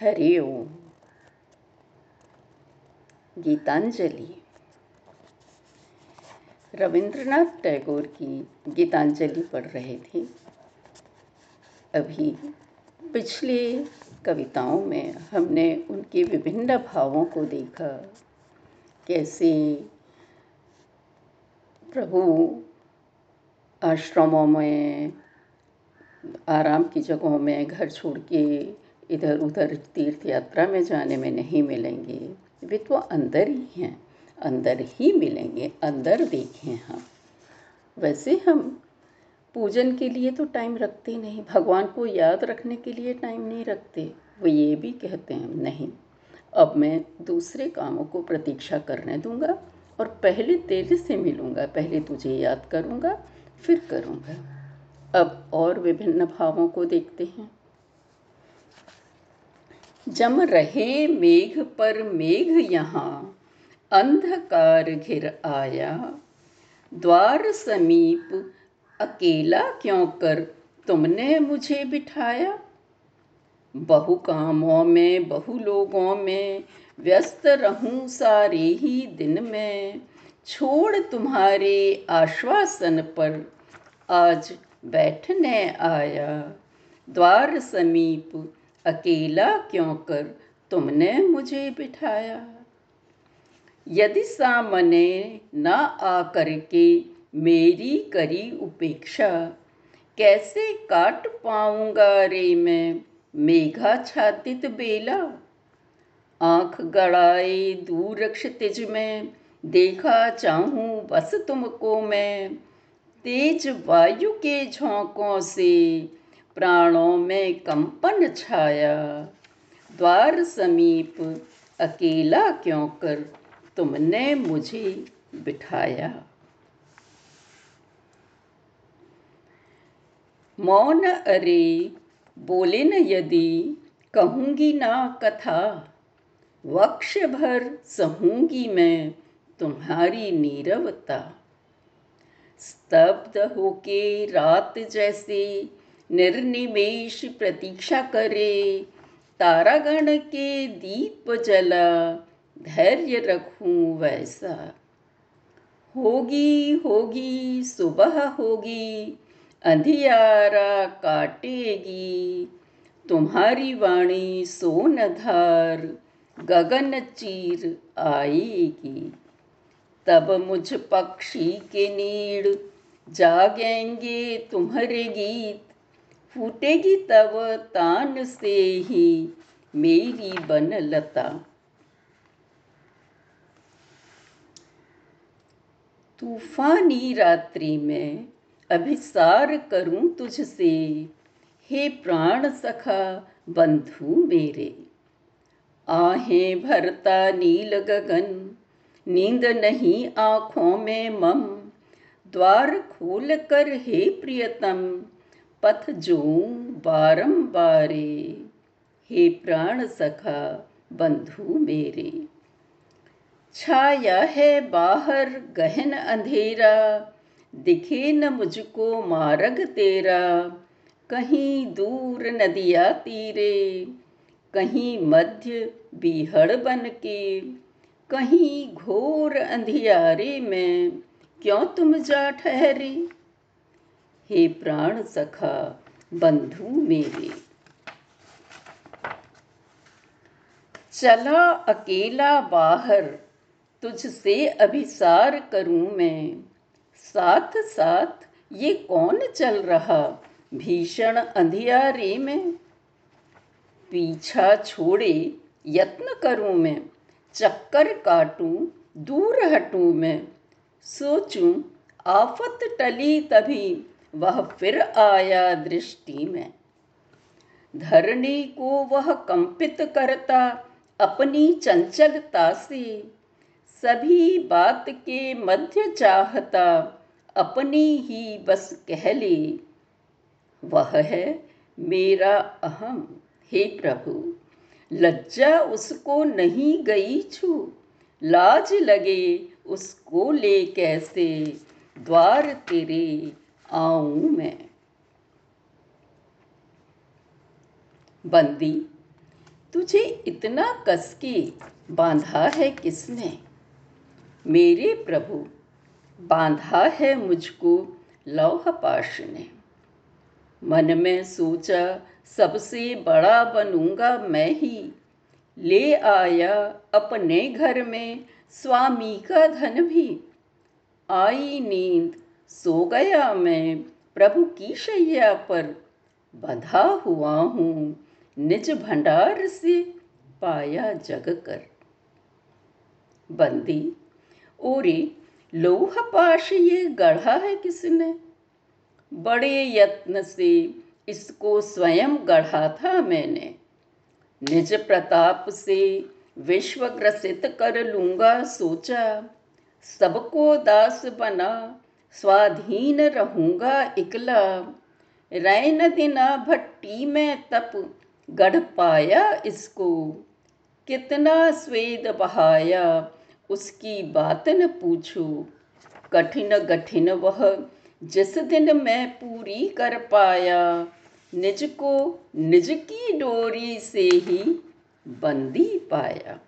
हरि ओम। गीतांजलि। रविंद्रनाथ टैगोर की गीतांजलि पढ़ रहे थे। अभी पिछली कविताओं में हमने उनके विभिन्न भावों को देखा। कैसे प्रभु आश्रमों में, आराम की जगहों में घर छोड़ के इधर उधर तीर्थ यात्रा में जाने में नहीं मिलेंगे। वे तो अंदर ही हैं, अंदर ही मिलेंगे, अंदर देखें हम। वैसे हम पूजन के लिए तो टाइम रखते नहीं, भगवान को याद रखने के लिए टाइम नहीं रखते, वो ये भी कहते हैं, नहीं, अब मैं दूसरे कामों को प्रतीक्षा करने दूँगा और पहले तेरे से मिलूँगा, पहले तुझे याद करूँगा, फिर करूँगा। अब और विभिन्न भावों को देखते हैं। जम रहे मेघ पर मेघ यहाँ, अंधकार घिर आया। द्वार समीप अकेला क्यों कर तुमने मुझे बिठाया? बहु कामों में, बहु लोगों में, व्यस्त रहूँ सारे ही दिन में। छोड़ तुम्हारे आश्वासन पर आज बैठने आया। द्वार समीप अकेला क्यों कर तुमने मुझे बिठाया? यदि सामने न आकर के मेरी करी उपेक्षा, कैसे काट पाऊँगा रे मैं मेघा छातित बेला? आँख गड़ाए दूर तिज में, देखा चाहूँ बस तुमको मैं। तेज वायु के झोंकों से प्राणों में कंपन छाया। द्वार समीप अकेला क्यों कर तुमने मुझे बिठाया? मौन अरे बोले न यदि कहूँगी ना कथा, वक्ष भर सहूँगी मैं तुम्हारी नीरवता। स्तब्ध होके रात जैसे निर्निमेश प्रतीक्षा करे। तारागण के दीप जला, धैर्य रखूँ वैसा। होगी होगी, सुबह होगी, अंधियारा काटेगी। तुम्हारी वाणी सोनधार गगन चीर आएगी। तब मुझ पक्षी के नीड़ जागेंगे तुम्हारे गीत। फूटेगी तब तान से ही मेरी बनलता तूफानी रात्रि में अभिसार करूँ तुझसे, हे प्राण सखा, बंधु मेरे। आहें भरता नील गगन, नींद नहीं आँखों में मम। द्वार खोल कर हे प्रियतम पथ जो बारंबारे, हे प्राण सखा, बंधु मेरे। छाया है बाहर गहन अंधेरा, दिखे न मुझको मार्ग तेरा। कहीं दूर नदिया तीरे, कहीं मध्य बीहड़ बन के। कहीं घोर अंधियारे में, क्यों तुम जा ठहरे? हे प्राण सखा, बंधु मेरे। चला अकेला बाहर, तुझसे अभिसार करूँ मैं। साथ साथ ये कौन चल रहा, भीषण अंधियारे में? पीछा छोड़े यत्न करूँ मैं, चक्कर काटूं, दूर हटूं मैं। सोचूं, आफत टली तभी वह फिर आया दृष्टि में। धरणी को वह कंपित करता, अपनी चंचलता से। सभी बात के मध्य चाहता, अपनी ही बस कह ले। वह है मेरा अहम। हे प्रभु, लज्जा उसको नहीं गई छू। लाज लगे उसको ले कैसे? द्वार तेरे आऊँ मैं। बंदी, तुझे इतना कस के बांधा है किसने? मेरे प्रभु, बांधा है मुझको लौह पाश ने। मन में सोचा, सबसे बड़ा बनूँगा मैं ही। ले आया अपने घर में, स्वामी का धन भी। आई नींद सो गया मैं प्रभु की शैया पर। बंधा हुआ हूँ निज भंडार से पाया जग कर। बंदी, ओरे, लोह पाश ये गढ़ा है किसने? बड़े यत्न से इसको स्वयं गढ़ा था मैंने। निज प्रताप से विश्व ग्रसित कर लूँगा सोचा। सबको दास बना स्वाधीन रहूँगा इकला। रैन दिना भट्टी में तप, गढ़ पाया इसको। कितना स्वेद बहाया, उसकी बात न पूछो। कठिन कठिन वह, जिस दिन मैं पूरी कर पाया, निज को निज की डोरी से ही बंदी पाया।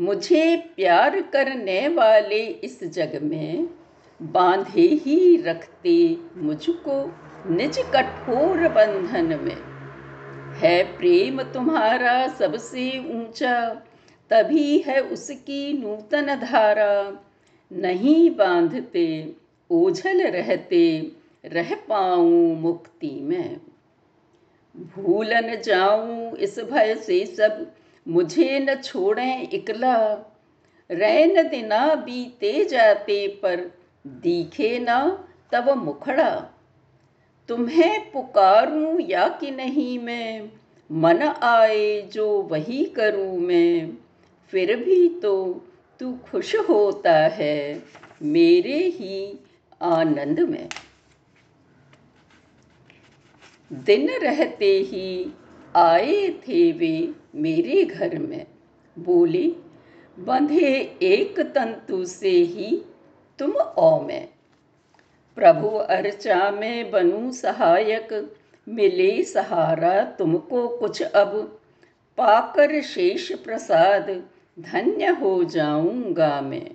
मुझे प्यार करने वाले इस जग में बांधे ही रखते मुझको निज कठोर बंधन में। है प्रेम तुम्हारा सबसे ऊँचा, तभी है उसकी नूतन धारा। नहीं बांधते, ओझल रहते, रह पाऊँ मुक्ति में। भूलन जाऊँ इस भय से सब मुझे न छोड़ें इकला। रैन दिना बीते जाते पर, दिखे न तब मुखड़ा। तुम्हें पुकारूं या कि नहीं मैं? मन आए जो वही करूँ मैं। फिर भी तो तू खुश होता है मेरे ही आनंद में। दिन रहते ही आए थे वे मेरे घर में बोली, बंधे एक तंतु से ही तुम ओ में। प्रभु अर्चा में बनूं सहायक, मिले सहारा तुमको कुछ अब। पाकर शेष प्रसाद, धन्य हो जाऊँगा मैं।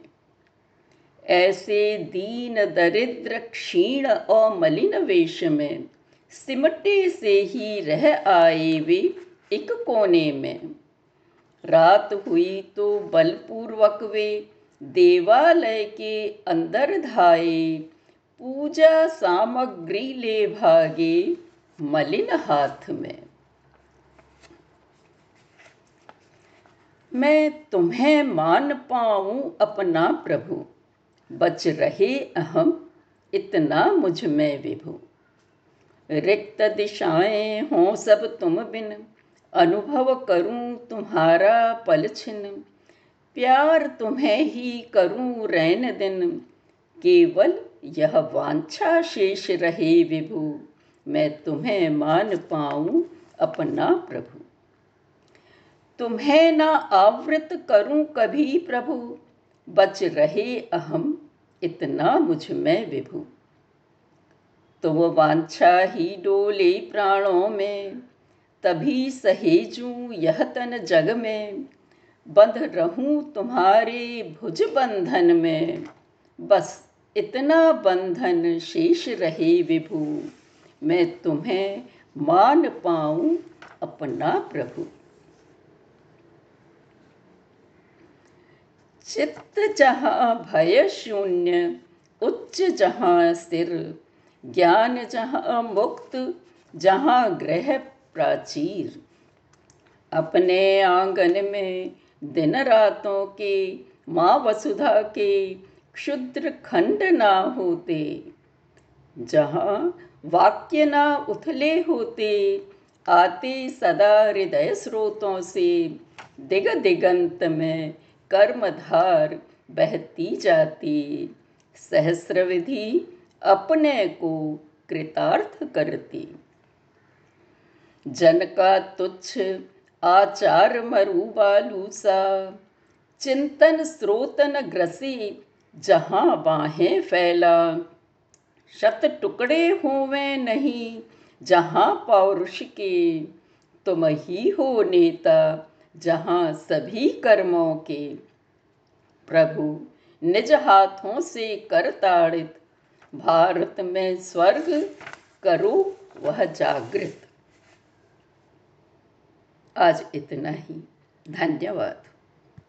ऐसे दीन दरिद्र क्षीण और मलिन वेश में, सिमटे से ही रह आए वे। एक कोने में। रात हुई तो बलपूर्वक वे देवालय के अंदर धाए पूजा सामग्री ले भागे मलिन हाथ में। मैं तुम्हें मान पाऊँ अपना प्रभु। बच रहे अहम, इतना मुझमें विभु। रिक्त दिशाएँ हों सब तुम बिन। अनुभव करूँ तुम्हारा पल छिन प्यार तुम्हें ही करूँ रैन दिन। केवल यह वांछा शेष रहे विभु, मैं तुम्हें मान पाऊँ अपना प्रभु। तुम्हें ना आवृत करूँ कभी प्रभु, बच रहे अहम इतना मुझमें विभु। तो वो वांछा ही डोले प्राणों में तभी सहेजू यह तन जग में, बंध रहूँ तुम्हारे भुज बंधन में। बस इतना बंधन शेष रहे विभु, मैं तुम्हें मान पाऊँ अपना प्रभु। चित्त जहाँ भय शून्य, उच्च जहाँ स्थिर, ज्ञान जहाँ मुक्त, जहाँ ग्रह प्राचीर। अपने आँगन में दिन रातों के, माँ वसुधा के क्षुद्र खंड ना होते। जहाँ वाक्य ना उथले होते, आते सदा हृदय स्रोतों से। दिग दिगंत में कर्मधार बहती जाती। सहस्र विधि अपने को कृतार्थ करती। जन का तुच्छ आचार मरुबालू सा चिंतन स्रोतन ग्रसी, जहाँ बाहें फैला। शत टुकड़े होवे नहीं, जहाँ पौरुष के। तुम ही हो नेता, जहाँ सभी कर्मों के। प्रभु, निज हाथों से कर ताड़ित, भारत में स्वर्ग करो वह जागृत। आज इतना ही। धन्यवाद।